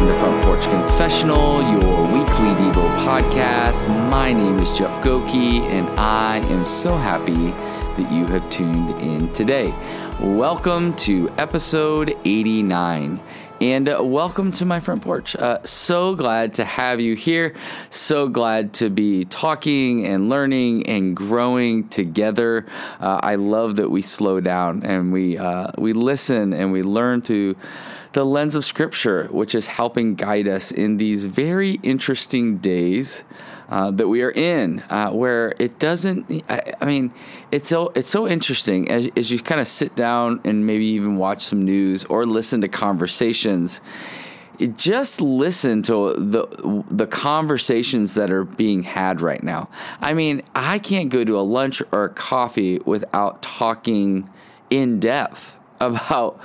welcome to Front Porch Confessional, your weekly Devo podcast. My name is Jeff Goki, and I am so happy that you have tuned in today. Welcome to episode 89. And uh, welcome to my front porch. Uh, so glad to have you here. So glad to be talking and learning and growing together. Uh, I love that we slow down and we uh, we listen and we learn to the lens of Scripture, which is helping guide us in these very interesting days. Uh, that we are in, uh, where it doesn't. I, I, mean, it's so it's so interesting as, as you kind of sit down and maybe even watch some news or listen to conversations. Just listen to the the conversations that are being had right now. I mean, I can't go to a lunch or a coffee without talking in depth about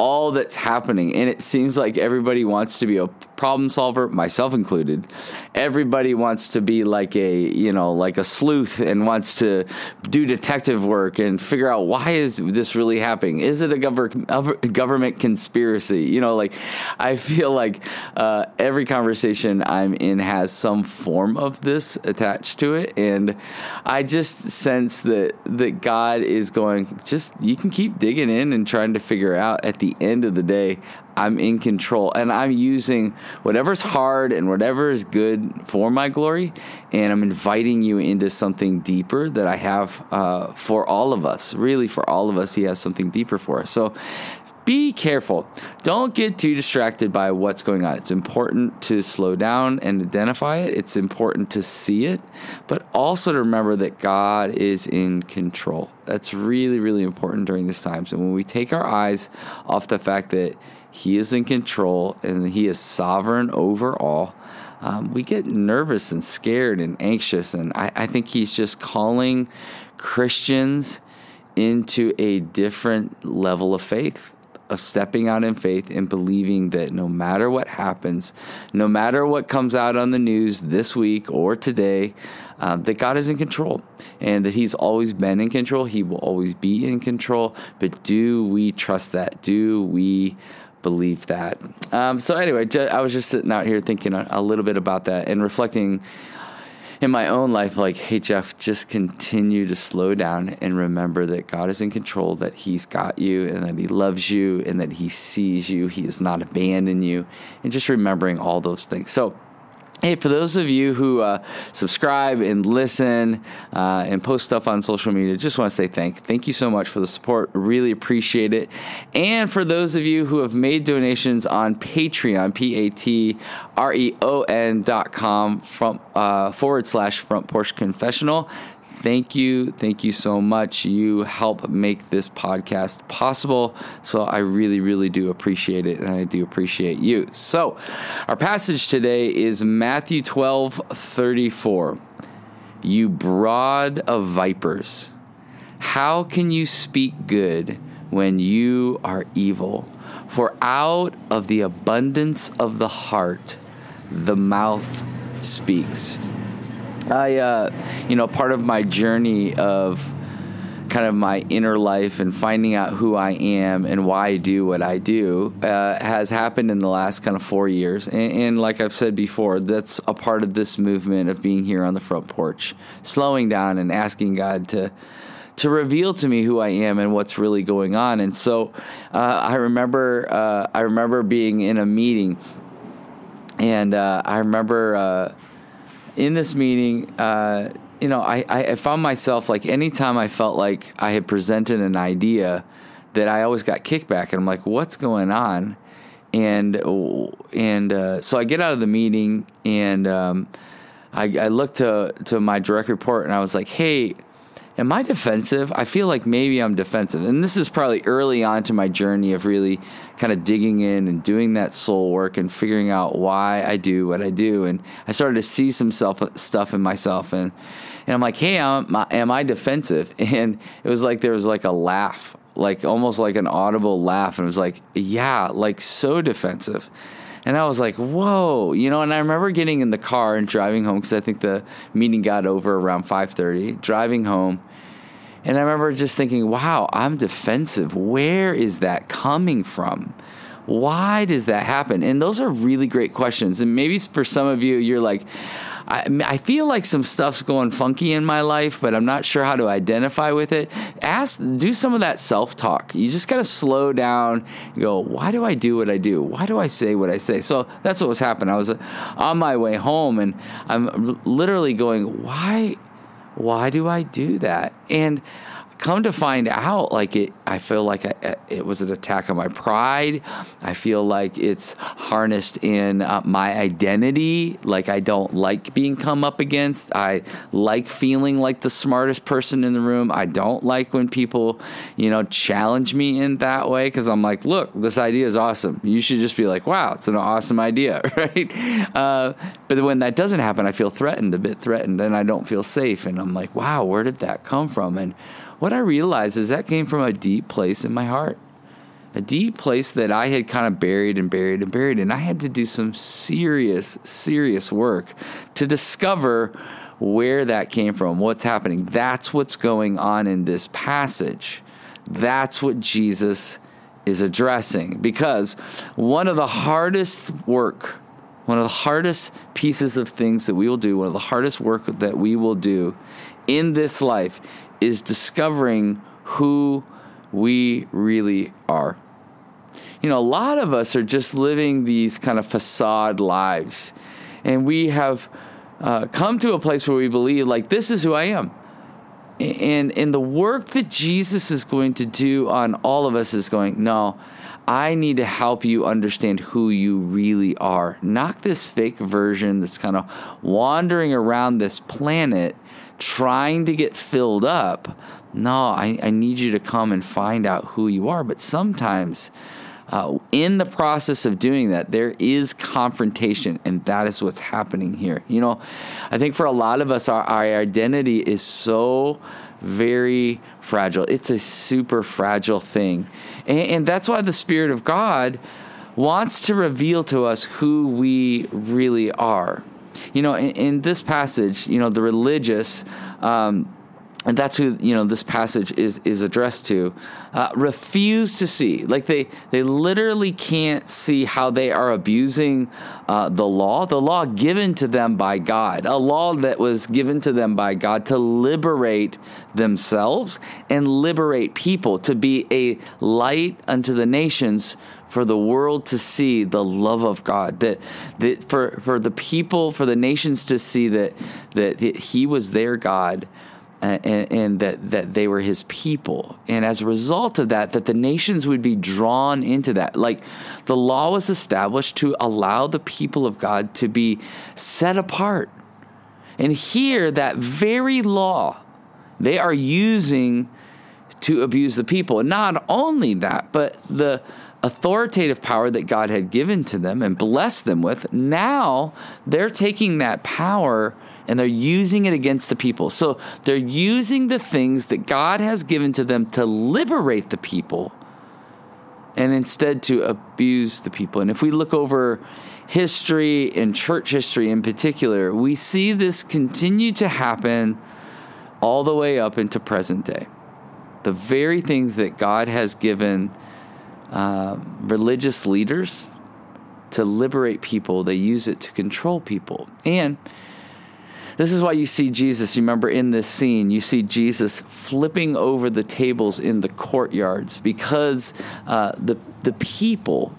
all that's happening. And it seems like everybody wants to be a problem solver, myself included. Everybody wants to be like a, you know, like a sleuth and wants to do detective work and figure out why is this really happening? Is it a gov- government conspiracy? You know, like I feel like uh, every conversation I'm in has some form of this attached to it. And I just sense that, that God is going, just, you can keep digging in and trying to figure out at the end of the day, I'm in control and I'm using whatever's hard and whatever is good for my glory. And I'm inviting you into something deeper that I have uh, for all of us. Really, for all of us, He has something deeper for us. So be careful. Don't get too distracted by what's going on. It's important to slow down and identify it. It's important to see it, but also to remember that God is in control. That's really, really important during these times. And when we take our eyes off the fact that He is in control and He is sovereign over all, um, we get nervous and scared and anxious. And I, I think He's just calling Christians into a different level of faith of stepping out in faith and believing that no matter what happens, no matter what comes out on the news this week or today, uh, that God is in control and that He's always been in control. He will always be in control. But do we trust that? Do we believe that? Um, so, anyway, I was just sitting out here thinking a little bit about that and reflecting in my own life, like, hey, Jeff, just continue to slow down and remember that God is in control, that He's got you, and that He loves you, and that He sees you. He has not abandoned you. And just remembering all those things. So, Hey, for those of you who uh, subscribe and listen uh, and post stuff on social media, just want to say thank thank you so much for the support. Really appreciate it. And for those of you who have made donations on Patreon, P A T R E O N dot com from uh, forward slash front porch confessional thank you. Thank you so much. You help make this podcast possible. So I really, really do appreciate it. And I do appreciate you. So our passage today is Matthew 12 34. You brood of vipers, how can you speak good when you are evil? For out of the abundance of the heart, the mouth speaks. I, uh, you know, part of my journey of kind of my inner life and finding out who I am and why I do what I do uh, has happened in the last kind of four years. And, and, like I've said before, that's a part of this movement of being here on the front porch, slowing down and asking God to to reveal to me who I am and what's really going on. And so uh, I remember uh, I remember being in a meeting, and uh, I remember uh, in this meeting, uh, you know, I, I found myself like anytime I felt like I had presented an idea, that I always got kickback, and I'm like, what's going on? And and uh, so I get out of the meeting, and um, I, I look to to my direct report, and I was like, hey am I defensive? I feel like maybe I'm defensive. And this is probably early on to my journey of really kind of digging in and doing that soul work and figuring out why I do what I do. And I started to see some self stuff in myself and and I'm like, "Hey, am, am I defensive?" And it was like there was like a laugh, like almost like an audible laugh and it was like, "Yeah, like so defensive." And I was like, whoa, you know. And I remember getting in the car and driving home because I think the meeting got over around 5:30. Driving home, and I remember just thinking, wow, I'm defensive. Where is that coming from? why does that happen? And those are really great questions. And maybe for some of you, you're like, I, I feel like some stuff's going funky in my life, but I'm not sure how to identify with it. Ask, do some of that self talk. You just got to slow down. go, why do I do what I do? Why do I say what I say? So that's what was happening. I was uh, on my way home, and I'm literally going, why, why do I do that? And come to find out, like it, I feel like I, it was an attack on my pride. I feel like it's harnessed in uh, my identity. Like I don't like being come up against. I like feeling like the smartest person in the room. I don't like when people, you know, challenge me in that way because I'm like, look, this idea is awesome. You should just be like, wow, it's an awesome idea, right? Uh, but when that doesn't happen, I feel threatened, a bit threatened, and I don't feel safe. And I'm like, wow, where did that come from? And what I realized is that came from a deep place in my heart, a deep place that I had kind of buried and buried and buried. And I had to do some serious, serious work to discover where that came from, what's happening. That's what's going on in this passage. That's what Jesus is addressing. Because one of the hardest work, one of the hardest pieces of things that we will do, one of the hardest work that we will do in this life is discovering who we really are. You know, a lot of us are just living these kind of facade lives, and we have uh, come to a place where we believe, like, this is who I am. And, and the work that Jesus is going to do on all of us is going, no, I need to help you understand who you really are, not this fake version that's kind of wandering around this planet trying to get filled up. No, I, I need you to come and find out who you are. But sometimes, uh, in the process of doing that, there is confrontation, and that is what's happening here. You know, I think for a lot of us, our, our identity is so very fragile. It's a super fragile thing. And, and that's why the Spirit of God wants to reveal to us who we really are. You know, in, in this passage, you know, the religious. Um, and that's who you know this passage is is addressed to. Uh, refuse to see. Like they they literally can't see how they are abusing uh, the law. The law given to them by god. A law that was given to them by god to liberate themselves and liberate people to be a light unto the nations for the world to see the love of God, that, that for, for the people, for the nations to see that, that He was their God. Uh, and, and, that that they were his people. And as a result of that that the nations would be drawn into that. Like the law was established to allow the people of god to be set apart. And here that very law they are using to abuse the people. And not only that but the authoritative power that God had given to them and blessed them with, now they're taking that power and they're using it against the people. So they're using the things that God has given to them to liberate the people and instead to abuse the people. And if we look over history and church history in particular, we see this continue to happen all the way up into present day. The very things that God has given uh, religious leaders to liberate people. They use it to control people. And this is why you see Jesus. You remember in this scene, you see Jesus flipping over the tables in the courtyards because uh, the the people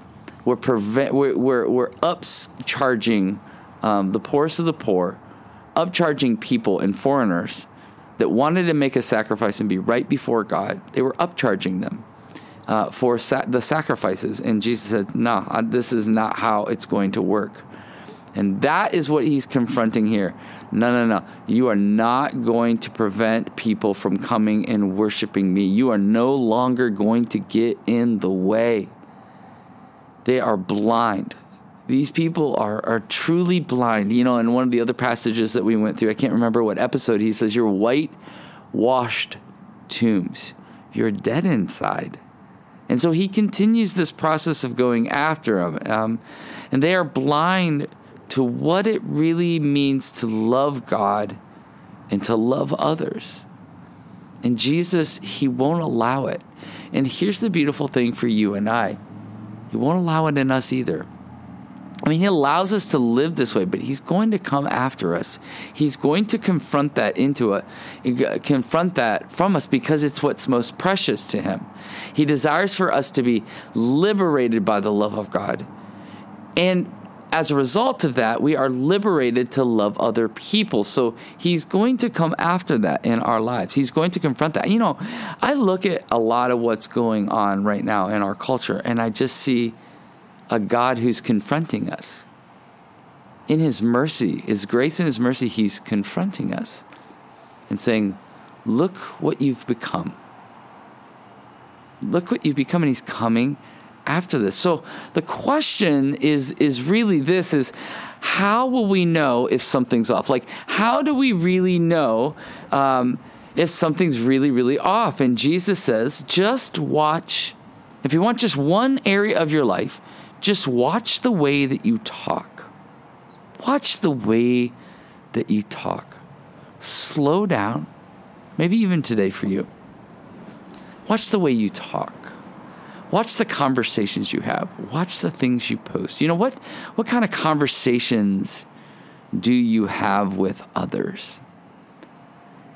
were prevent were were, were upcharging um, the poorest of the poor, upcharging people and foreigners that wanted to make a sacrifice and be right before God. They were upcharging them uh, for sa- the sacrifices. And Jesus said, No, this is not how it's going to work. And that is what he's confronting here. No, no, no. You are not going to prevent people from coming and worshiping me. You are no longer going to get in the way. They are blind. These people are, are truly blind. You know, in one of the other passages that we went through, I can't remember what episode, he says, You're white washed tombs. You're dead inside. And so he continues this process of going after them. Um, and they are blind to what it really means to love God and to love others. And Jesus, he won't allow it. And here's the beautiful thing for you and I He won't allow it in us either. I mean, he allows us to live this way, but he's going to come after us. He's going to confront that into it, confront that from us because it's what's most precious to him. He desires for us to be liberated by the love of God. And as a result of that, we are liberated to love other people. So he's going to come after that in our lives. He's going to confront that. You know, I look at a lot of what's going on right now in our culture, and I just see a God who's confronting us. In His mercy, His grace and His mercy, He's confronting us and saying, Look what you've become. Look what you've become, and He's coming after this. So the question is is really this is how will we know if something's off? Like how do we really know um, if something's really really off? And Jesus says, just watch. If you want just one area of your life, just watch the way that you talk. Watch the way that you talk. Slow down, maybe even today for you. Watch the way you talk. Watch the conversations you have. Watch the things you post. You know what what kind of conversations do you have with others?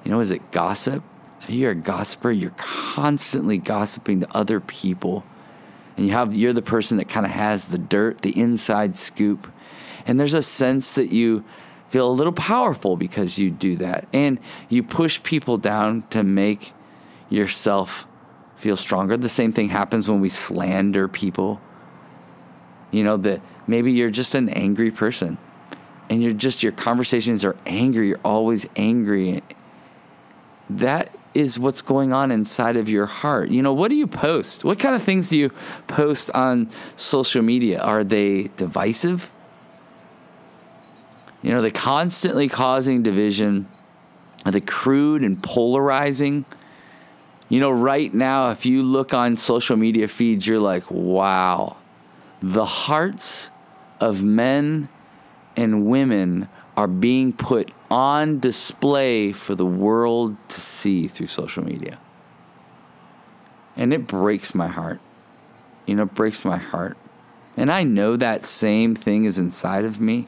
You know, is it gossip? Are you a gossiper? You're constantly gossiping to other people and you have you're the person that kind of has the dirt, the inside scoop. And there's a sense that you feel a little powerful because you do that. And you push people down to make yourself feel stronger. The same thing happens when we slander people. You know, that maybe you're just an angry person and you're just your conversations are angry, you're always angry. That is what's going on inside of your heart. You know, what do you post? What kind of things do you post on social media? Are they divisive? You know, they constantly causing division. They crude and polarizing? You know, right now, if you look on social media feeds, you're like, wow, the hearts of men and women are being put on display for the world to see through social media. And it breaks my heart. You know, it breaks my heart. And I know that same thing is inside of me.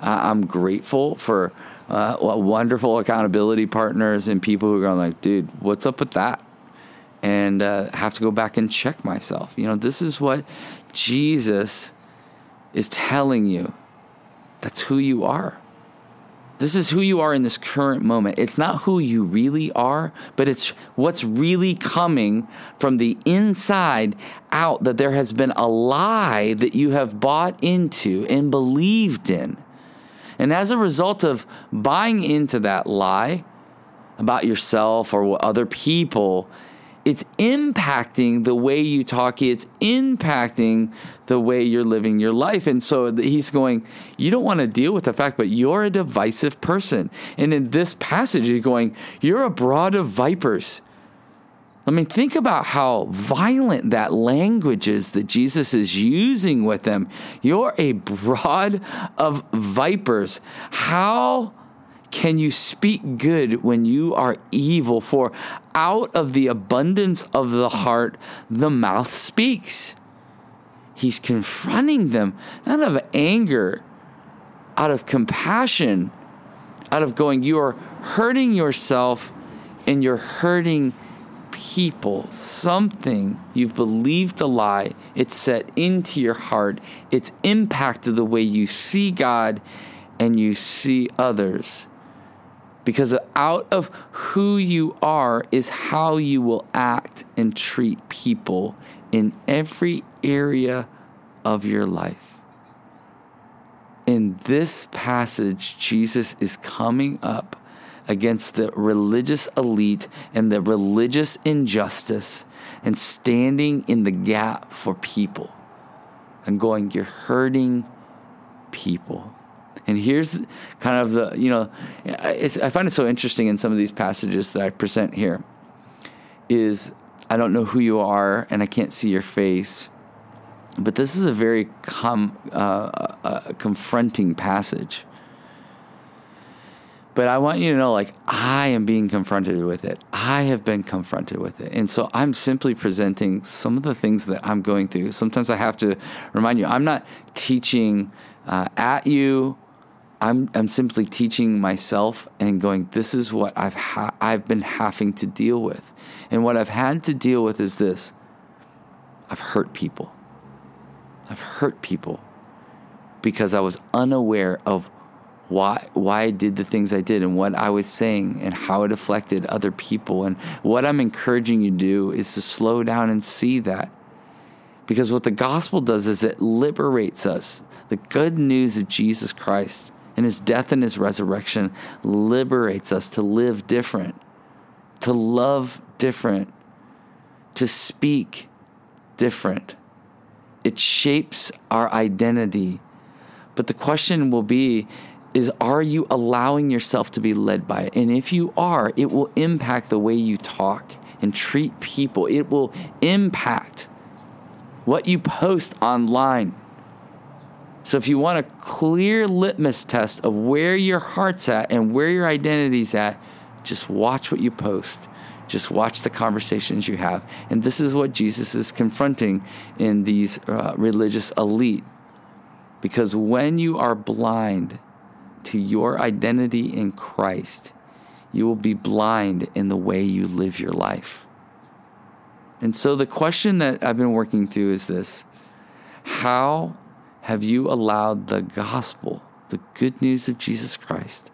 Uh, I'm grateful for uh, wonderful accountability partners and people who are going like, dude, what's up with that? And uh, have to go back and check myself. You know, this is what Jesus is telling you. That's who you are. This is who you are in this current moment. It's not who you really are, but it's what's really coming from the inside out that there has been a lie that you have bought into and believed in. And as a result of buying into that lie about yourself or other people, it's impacting the way you talk, it's impacting the way you're living your life. And so he's going, You don't want to deal with the fact, but you're a divisive person. And in this passage, he's going, You're a brood of vipers. I mean, think about how violent that language is that Jesus is using with them. You're a brood of vipers. How can you speak good when you are evil? For out of the abundance of the heart, the mouth speaks. He's confronting them, not of anger, out of compassion, out of going, you are hurting yourself and you're hurting people. Something you've believed a lie, it's set into your heart, it's impacted the way you see God and you see others because out of who you are is how you will act and treat people in every area of your life. In this passage, Jesus is coming up against the religious elite and the religious injustice and standing in the gap for people and going, You're hurting people. And here's kind of the, you know, I find it so interesting in some of these passages that I present here is I don't know who you are and I can't see your face, but this is a very com, uh, uh, confronting passage But I want you to know, like, I am being confronted with it. I have been confronted with it. And so I'm simply presenting some of the things that I'm going through. Sometimes I have to remind you, I'm not teaching uh, at you. I'm, I'm simply teaching myself and going, this is what I've, ha- I've been having to deal with. And what I've had to deal with is this I've hurt people. I've hurt people because I was unaware of why why I did the things I did and what I was saying and how it affected other people and what I'm encouraging you to do is to slow down and see that. Because what the gospel does is it liberates us. The good news of Jesus Christ and his death and his resurrection liberates us to live different, to love different, to speak different. It shapes our identity. But the question will be is are you allowing yourself to be led by it? And if you are, it will impact the way you talk and treat people. It will impact what you post online. So if you want a clear litmus test of where your heart's at and where your identity's at, just watch what you post. Just watch the conversations you have. And this is what Jesus is confronting in these uh, religious elite. Because when you are blind to your identity in Christ, you will be blind in the way you live your life. And so the question that I've been working through is this How have you allowed the gospel, the good news of Jesus Christ,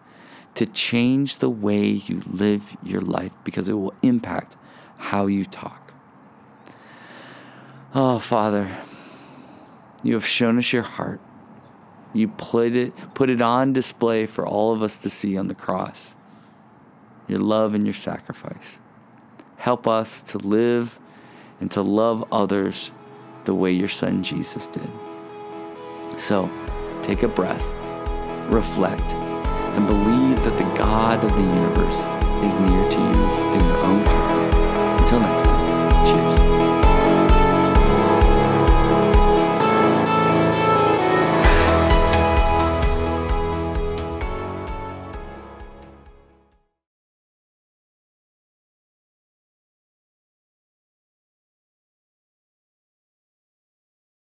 to change the way you live your life because it will impact how you talk? Oh, Father, you have shown us your heart. You put it, put it on display for all of us to see on the cross. Your love and your sacrifice. Help us to live and to love others the way your son Jesus did. So take a breath, reflect, and believe that the God of the universe is near to you than your own heartbeat. Until next time, cheers.